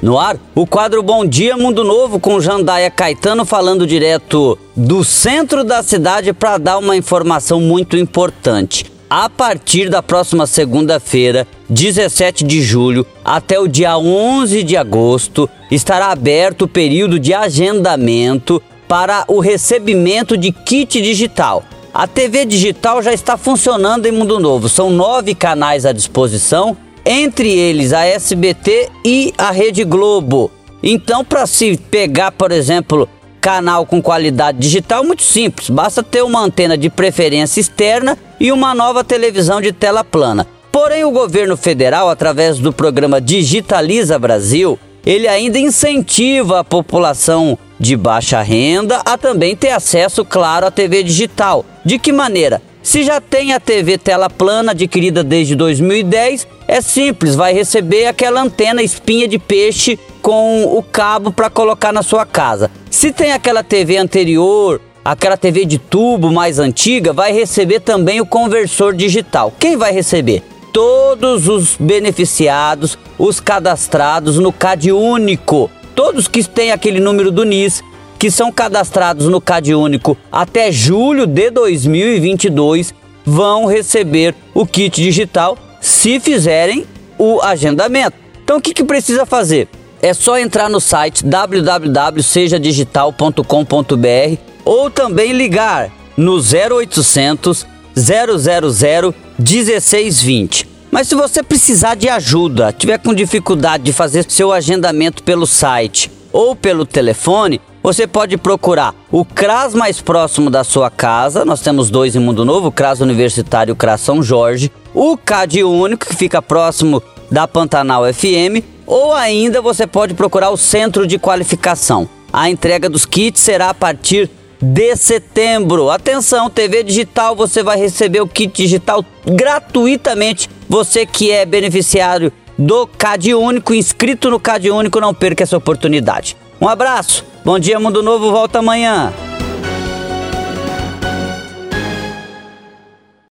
No ar, o quadro Bom Dia Mundo Novo com Jandaia Caetano falando direto do centro da cidade para dar uma informação muito importante. A partir da próxima segunda-feira, 17 de julho, até o dia 11 de agosto, estará aberto o período de agendamento para o recebimento de kit digital. A TV digital já está funcionando em Mundo Novo. São nove canais à disposição entre eles a SBT e a Rede Globo. Então, para se pegar, por exemplo, canal com qualidade digital, muito simples, basta ter uma antena de preferência externa e uma nova televisão de tela plana. Porém, o governo federal, através do programa Digitaliza Brasil, ele ainda incentiva a população de baixa renda a também ter acesso, claro, à TV digital. De que maneira? Se já tem a TV tela plana adquirida desde 2010, é simples, vai receber aquela antena espinha de peixe com o cabo para colocar na sua casa. Se tem aquela TV anterior, aquela TV de tubo mais antiga, vai receber também o conversor digital. Quem vai receber? Todos os beneficiados, os cadastrados no CAD único. Todos que têm aquele número do NIS, que são cadastrados no CAD Único até julho de 2022 vão receber o kit digital se fizerem o agendamento. Então o que, que precisa fazer? É só entrar no site www.sejadigital.com.br ou também ligar no 0800 000 1620. Mas se você precisar de ajuda, tiver com dificuldade de fazer seu agendamento pelo site ou pelo telefone, você pode procurar o CRAS mais próximo da sua casa. Nós temos dois em Mundo Novo, o CRAS Universitário e o CRAS São Jorge. O CAD Único, que fica próximo da Pantanal FM. Ou ainda você pode procurar o Centro de Qualificação. A entrega dos kits será a partir de setembro. Atenção, TV digital, você vai receber o kit digital gratuitamente. Você que é beneficiário do CAD Único, inscrito no CAD Único, não perca essa oportunidade. Um abraço, bom dia Mundo Novo, volta amanhã.